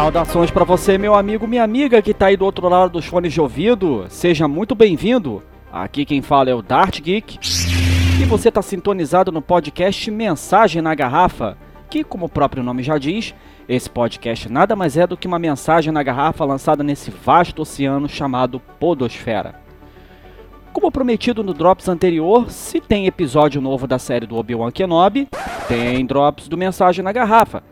Saudações para você, meu amigo, minha amiga que tá aí do outro lado dos fones de ouvido. Seja muito bem-vindo. Aqui quem fala é o Dart Geek. E você tá sintonizado no podcast Mensagem na Garrafa, que, como o próprio nome já diz, esse podcast nada mais é do que uma mensagem na garrafa lançada nesse vasto oceano chamado Podosfera. Como prometido no Drops anterior, se tem episódio novo da série do Obi-Wan Kenobi, tem Drops do Mensagem na Garrafa.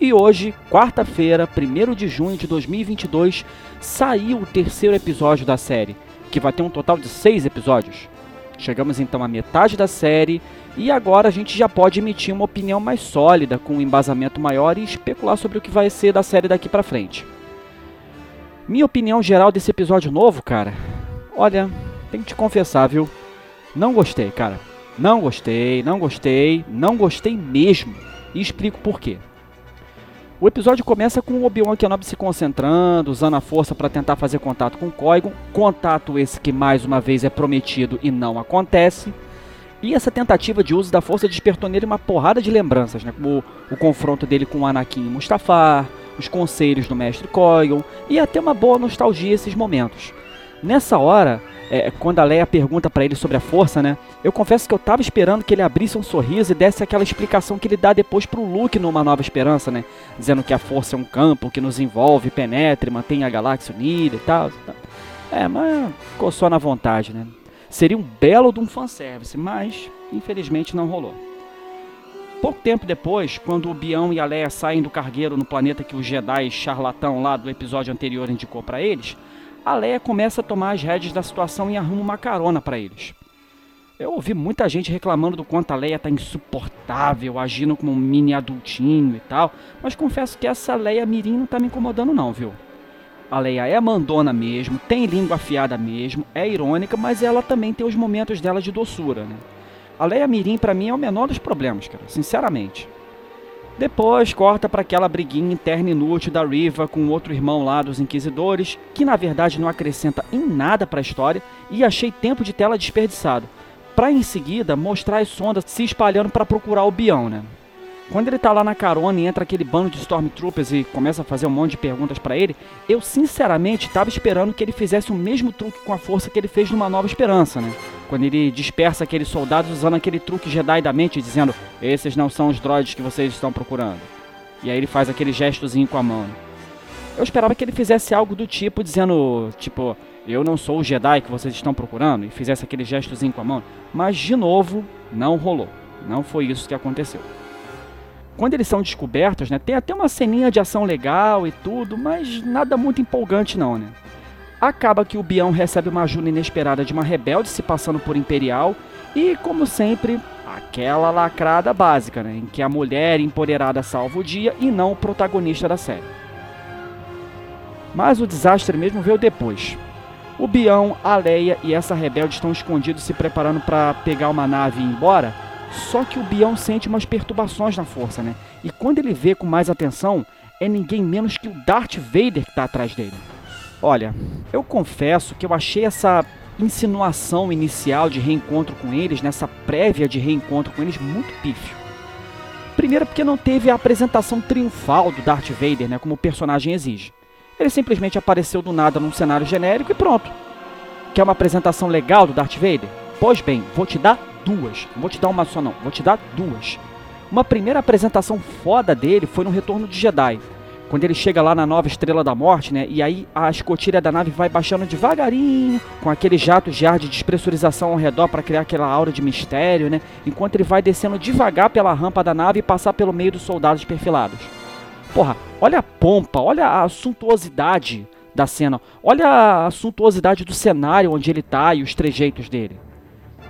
E hoje, quarta-feira, 1 de junho de 2022, saiu o terceiro episódio da série, que vai ter um total de seis episódios. Chegamos então à metade da série e agora a gente já pode emitir uma opinião mais sólida, com um embasamento maior e especular sobre o que vai ser da série daqui pra frente. Minha opinião geral desse episódio novo, cara, olha, tem que te confessar, viu? Não gostei, cara. Não gostei, não gostei, não gostei mesmo. E explico por quê. O episódio começa com o Obi-Wan Kenobi se concentrando, usando a força para tentar fazer contato com Qui-Gon, contato esse que mais uma vez é prometido e não acontece. E essa tentativa de uso da força despertou nele uma porrada de lembranças, né? como o, o confronto dele com Anakin e Mustafar, os conselhos do mestre Qui-Gon e até uma boa nostalgia esses momentos. Nessa hora, é, quando a Leia pergunta para ele sobre a força, né? Eu confesso que eu tava esperando que ele abrisse um sorriso e desse aquela explicação que ele dá depois pro Luke numa Nova Esperança, né? Dizendo que a força é um campo que nos envolve, penetra e mantém a galáxia unida e tal. É, mas ficou só na vontade, né? Seria um belo de um fanservice, mas infelizmente não rolou. Pouco tempo depois, quando o Bião e a Leia saem do cargueiro no planeta que o Jedi charlatão lá do episódio anterior indicou para eles, a Leia começa a tomar as rédeas da situação e arruma uma carona para eles. Eu ouvi muita gente reclamando do quanto a Leia tá insuportável, agindo como um mini adultinho e tal, mas confesso que essa Leia Mirim não tá me incomodando não, viu? A Leia é mandona mesmo, tem língua afiada mesmo, é irônica, mas ela também tem os momentos dela de doçura, né? A Leia Mirim para mim é o menor dos problemas, cara, sinceramente. Depois corta para aquela briguinha interna inútil da Riva com outro irmão lá dos Inquisidores, que na verdade não acrescenta em nada para a história e achei tempo de tela desperdiçado. Para em seguida mostrar as sondas se espalhando para procurar o Bião, né? Quando ele tá lá na carona e entra aquele bando de Stormtroopers e começa a fazer um monte de perguntas para ele, eu sinceramente tava esperando que ele fizesse o mesmo truque com a força que ele fez numa Nova Esperança, né? Quando ele dispersa aqueles soldados usando aquele truque Jedi da mente, dizendo: Esses não são os droids que vocês estão procurando. E aí ele faz aquele gestozinho com a mão. Eu esperava que ele fizesse algo do tipo, dizendo: Tipo, eu não sou o Jedi que vocês estão procurando, e fizesse aquele gestozinho com a mão. Mas, de novo, não rolou. Não foi isso que aconteceu. Quando eles são descobertos, né, tem até uma ceninha de ação legal e tudo, mas nada muito empolgante não, né? Acaba que o Bião recebe uma ajuda inesperada de uma rebelde se passando por Imperial e, como sempre, aquela lacrada básica, né, em que a mulher empoderada salva o dia e não o protagonista da série. Mas o desastre mesmo veio depois. O Bião, a Leia e essa rebelde estão escondidos se preparando para pegar uma nave e ir embora só que o Bião sente umas perturbações na força, né? E quando ele vê com mais atenção, é ninguém menos que o Darth Vader que está atrás dele. Olha, eu confesso que eu achei essa insinuação inicial de reencontro com eles, nessa prévia de reencontro com eles, muito pífio. Primeiro porque não teve a apresentação triunfal do Darth Vader, né, como o personagem exige. Ele simplesmente apareceu do nada num cenário genérico e pronto. Quer uma apresentação legal do Darth Vader? Pois bem, vou te dar duas. Não vou te dar uma só, não. Vou te dar duas. Uma primeira apresentação foda dele foi no Retorno de Jedi. Quando ele chega lá na nova Estrela da Morte, né? E aí a escotilha da nave vai baixando devagarinho, com aquele jato de ar de despressurização ao redor para criar aquela aura de mistério, né? Enquanto ele vai descendo devagar pela rampa da nave e passar pelo meio dos soldados perfilados. Porra, olha a pompa, olha a suntuosidade da cena, olha a suntuosidade do cenário onde ele tá e os trejeitos dele.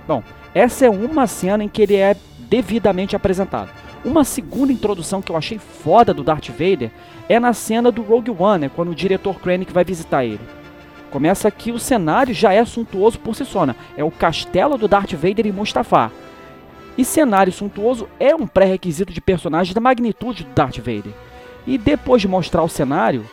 Bom, essa é uma cena em que ele é devidamente apresentado. Uma segunda introdução que eu achei foda do Darth Vader é na cena do Rogue One, né, quando o diretor Krennic vai visitar ele. Começa aqui o cenário já é suntuoso por si só, né? É o castelo do Darth Vader em Mustafar. E cenário suntuoso é um pré-requisito de personagem da magnitude do Darth Vader. E depois de mostrar o cenário,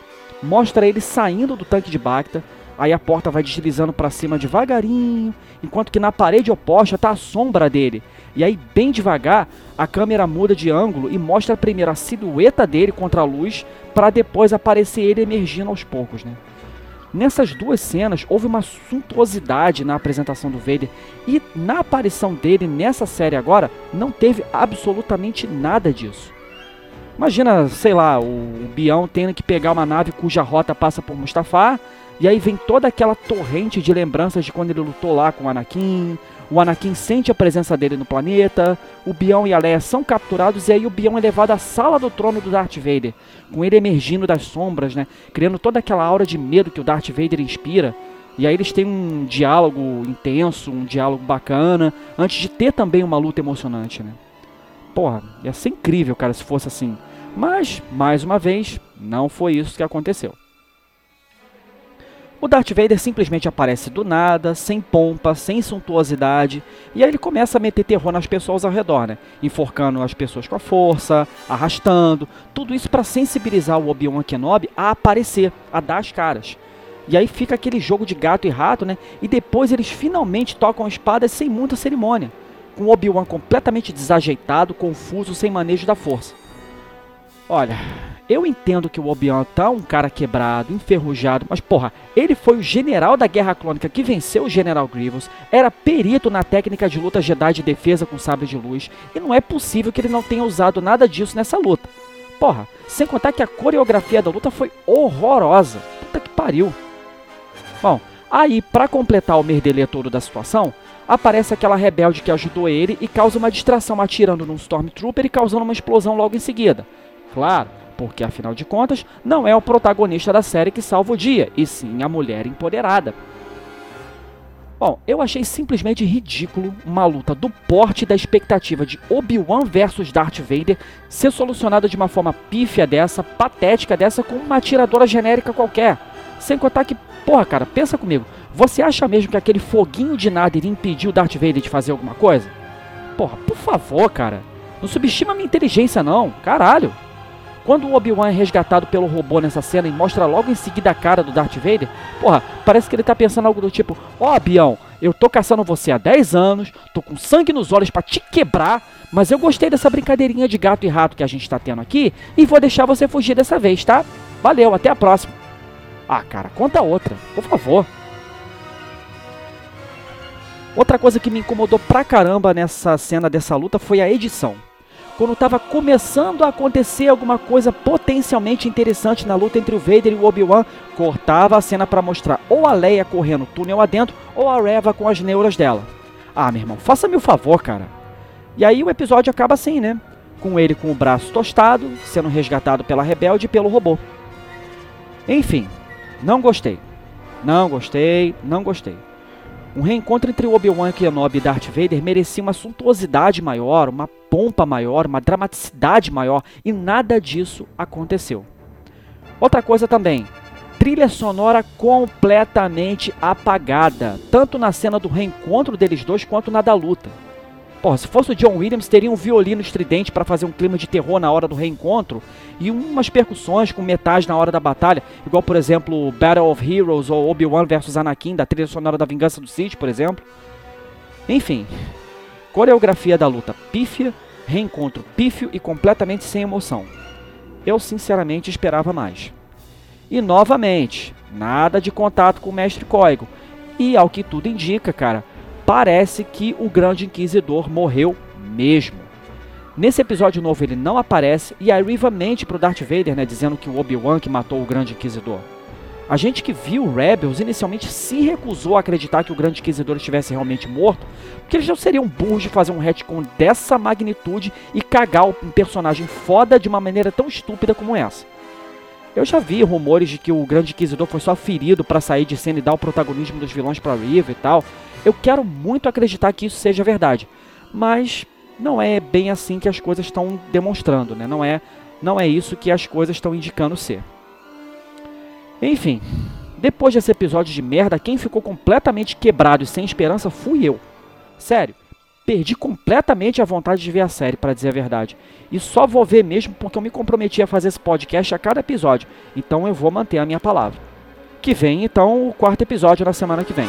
mostra ele saindo do tanque de Bacta, Aí a porta vai deslizando para cima devagarinho, enquanto que na parede oposta tá a sombra dele. E aí, bem devagar, a câmera muda de ângulo e mostra primeiro a silhueta dele contra a luz, para depois aparecer ele emergindo aos poucos, né? Nessas duas cenas houve uma suntuosidade na apresentação do Vader e na aparição dele nessa série agora não teve absolutamente nada disso. Imagina, sei lá, o Bião tendo que pegar uma nave cuja rota passa por Mustafar e aí vem toda aquela torrente de lembranças de quando ele lutou lá com o Anakin. O Anakin sente a presença dele no planeta. O Bião e a Leia são capturados e aí o Bião é levado à sala do trono do Darth Vader, com ele emergindo das sombras, né, criando toda aquela aura de medo que o Darth Vader inspira. E aí eles têm um diálogo intenso, um diálogo bacana, antes de ter também uma luta emocionante, né? Porra, ia ser incrível, cara, se fosse assim. Mas, mais uma vez, não foi isso que aconteceu. O Darth Vader simplesmente aparece do nada, sem pompa, sem suntuosidade, e aí ele começa a meter terror nas pessoas ao redor, né? Enforcando as pessoas com a força, arrastando, tudo isso para sensibilizar o Obi-Wan Kenobi a aparecer, a dar as caras. E aí fica aquele jogo de gato e rato, né? E depois eles finalmente tocam espadas sem muita cerimônia, com o Obi-Wan completamente desajeitado, confuso, sem manejo da força. Olha, eu entendo que o Obi-Wan tá um cara quebrado, enferrujado, mas porra, ele foi o general da Guerra Clônica que venceu o General Grievous, era perito na técnica de luta Jedi de defesa com sabre de luz, e não é possível que ele não tenha usado nada disso nessa luta. Porra, sem contar que a coreografia da luta foi horrorosa. Puta que pariu. Bom, aí para completar o merdelê todo da situação, aparece aquela rebelde que ajudou ele e causa uma distração atirando num Stormtrooper e causando uma explosão logo em seguida. Claro, porque afinal de contas, não é o protagonista da série que salva o dia, e sim a mulher empoderada. Bom, eu achei simplesmente ridículo uma luta do porte da expectativa de Obi-Wan versus Darth Vader ser solucionada de uma forma pífia dessa, patética dessa, com uma atiradora genérica qualquer. Sem contar que, porra, cara, pensa comigo. Você acha mesmo que aquele foguinho de nada iria impedir o Darth Vader de fazer alguma coisa? Porra, por favor, cara. Não subestima minha inteligência, não. Caralho. Quando o Obi-Wan é resgatado pelo robô nessa cena e mostra logo em seguida a cara do Darth Vader, porra, parece que ele tá pensando algo do tipo: Ó, oh, Bião, eu tô caçando você há 10 anos, tô com sangue nos olhos para te quebrar, mas eu gostei dessa brincadeirinha de gato e rato que a gente tá tendo aqui e vou deixar você fugir dessa vez, tá? Valeu, até a próxima. Ah, cara, conta outra, por favor. Outra coisa que me incomodou pra caramba nessa cena dessa luta foi a edição quando estava começando a acontecer alguma coisa potencialmente interessante na luta entre o Vader e o Obi-Wan, cortava a cena para mostrar ou a Leia correndo túnel adentro ou a Reva com as neuras dela. Ah, meu irmão, faça-me o favor, cara. E aí o episódio acaba assim, né? Com ele com o braço tostado, sendo resgatado pela rebelde e pelo robô. Enfim, não gostei. Não gostei, não gostei. Um reencontro entre Obi-Wan Kenobi e Darth Vader merecia uma suntuosidade maior, uma pompa maior, uma dramaticidade maior, e nada disso aconteceu. Outra coisa também, trilha sonora completamente apagada, tanto na cena do reencontro deles dois quanto na da luta. Porra, se fosse o John Williams, teria um violino estridente para fazer um clima de terror na hora do reencontro e umas percussões com metais na hora da batalha, igual por exemplo Battle of Heroes ou Obi-Wan vs Anakin da trilha sonora da Vingança do Sith, por exemplo. Enfim, coreografia da luta pífia, reencontro pífio e completamente sem emoção. Eu sinceramente esperava mais. E novamente, nada de contato com o mestre Cóigo. E ao que tudo indica, cara, parece que o Grande Inquisidor morreu mesmo. Nesse episódio novo ele não aparece e a Riva mente pro Darth Vader, né, dizendo que o Obi-Wan que matou o Grande Inquisidor. A gente que viu Rebels inicialmente se recusou a acreditar que o Grande Inquisidor estivesse realmente morto, porque eles já seriam burros de fazer um retcon dessa magnitude e cagar um personagem foda de uma maneira tão estúpida como essa. Eu já vi rumores de que o Grande Inquisidor foi só ferido para sair de cena e dar o protagonismo dos vilões para Riva e tal, eu quero muito acreditar que isso seja verdade, mas não é bem assim que as coisas estão demonstrando, né? Não é, não é isso que as coisas estão indicando ser. Enfim, depois desse episódio de merda, quem ficou completamente quebrado e sem esperança fui eu. Sério, perdi completamente a vontade de ver a série, para dizer a verdade. E só vou ver mesmo porque eu me comprometi a fazer esse podcast a cada episódio. Então eu vou manter a minha palavra. Que vem então o quarto episódio na semana que vem.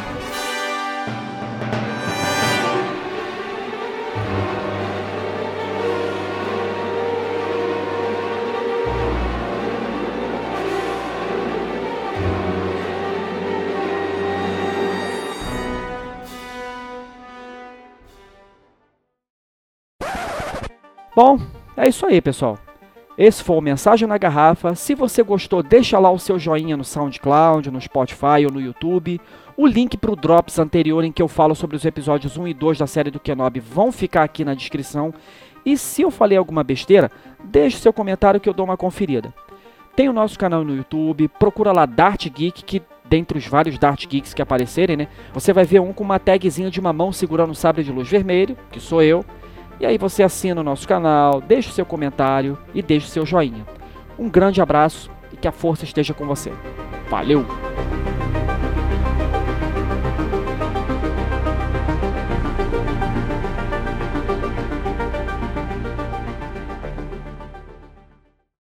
Bom, é isso aí, pessoal. Esse foi o Mensagem na Garrafa. Se você gostou, deixa lá o seu joinha no SoundCloud, no Spotify ou no YouTube. O link para o Drops anterior em que eu falo sobre os episódios 1 e 2 da série do Kenobi vão ficar aqui na descrição. E se eu falei alguma besteira, deixe seu comentário que eu dou uma conferida. Tem o nosso canal no YouTube, procura lá Dart Geek, que dentre os vários Dart Geeks que aparecerem, né, você vai ver um com uma tagzinha de uma mão segurando um sabre de luz vermelho, que sou eu. E aí você assina o nosso canal, deixa o seu comentário e deixa o seu joinha. Um grande abraço e que a força esteja com você. Valeu!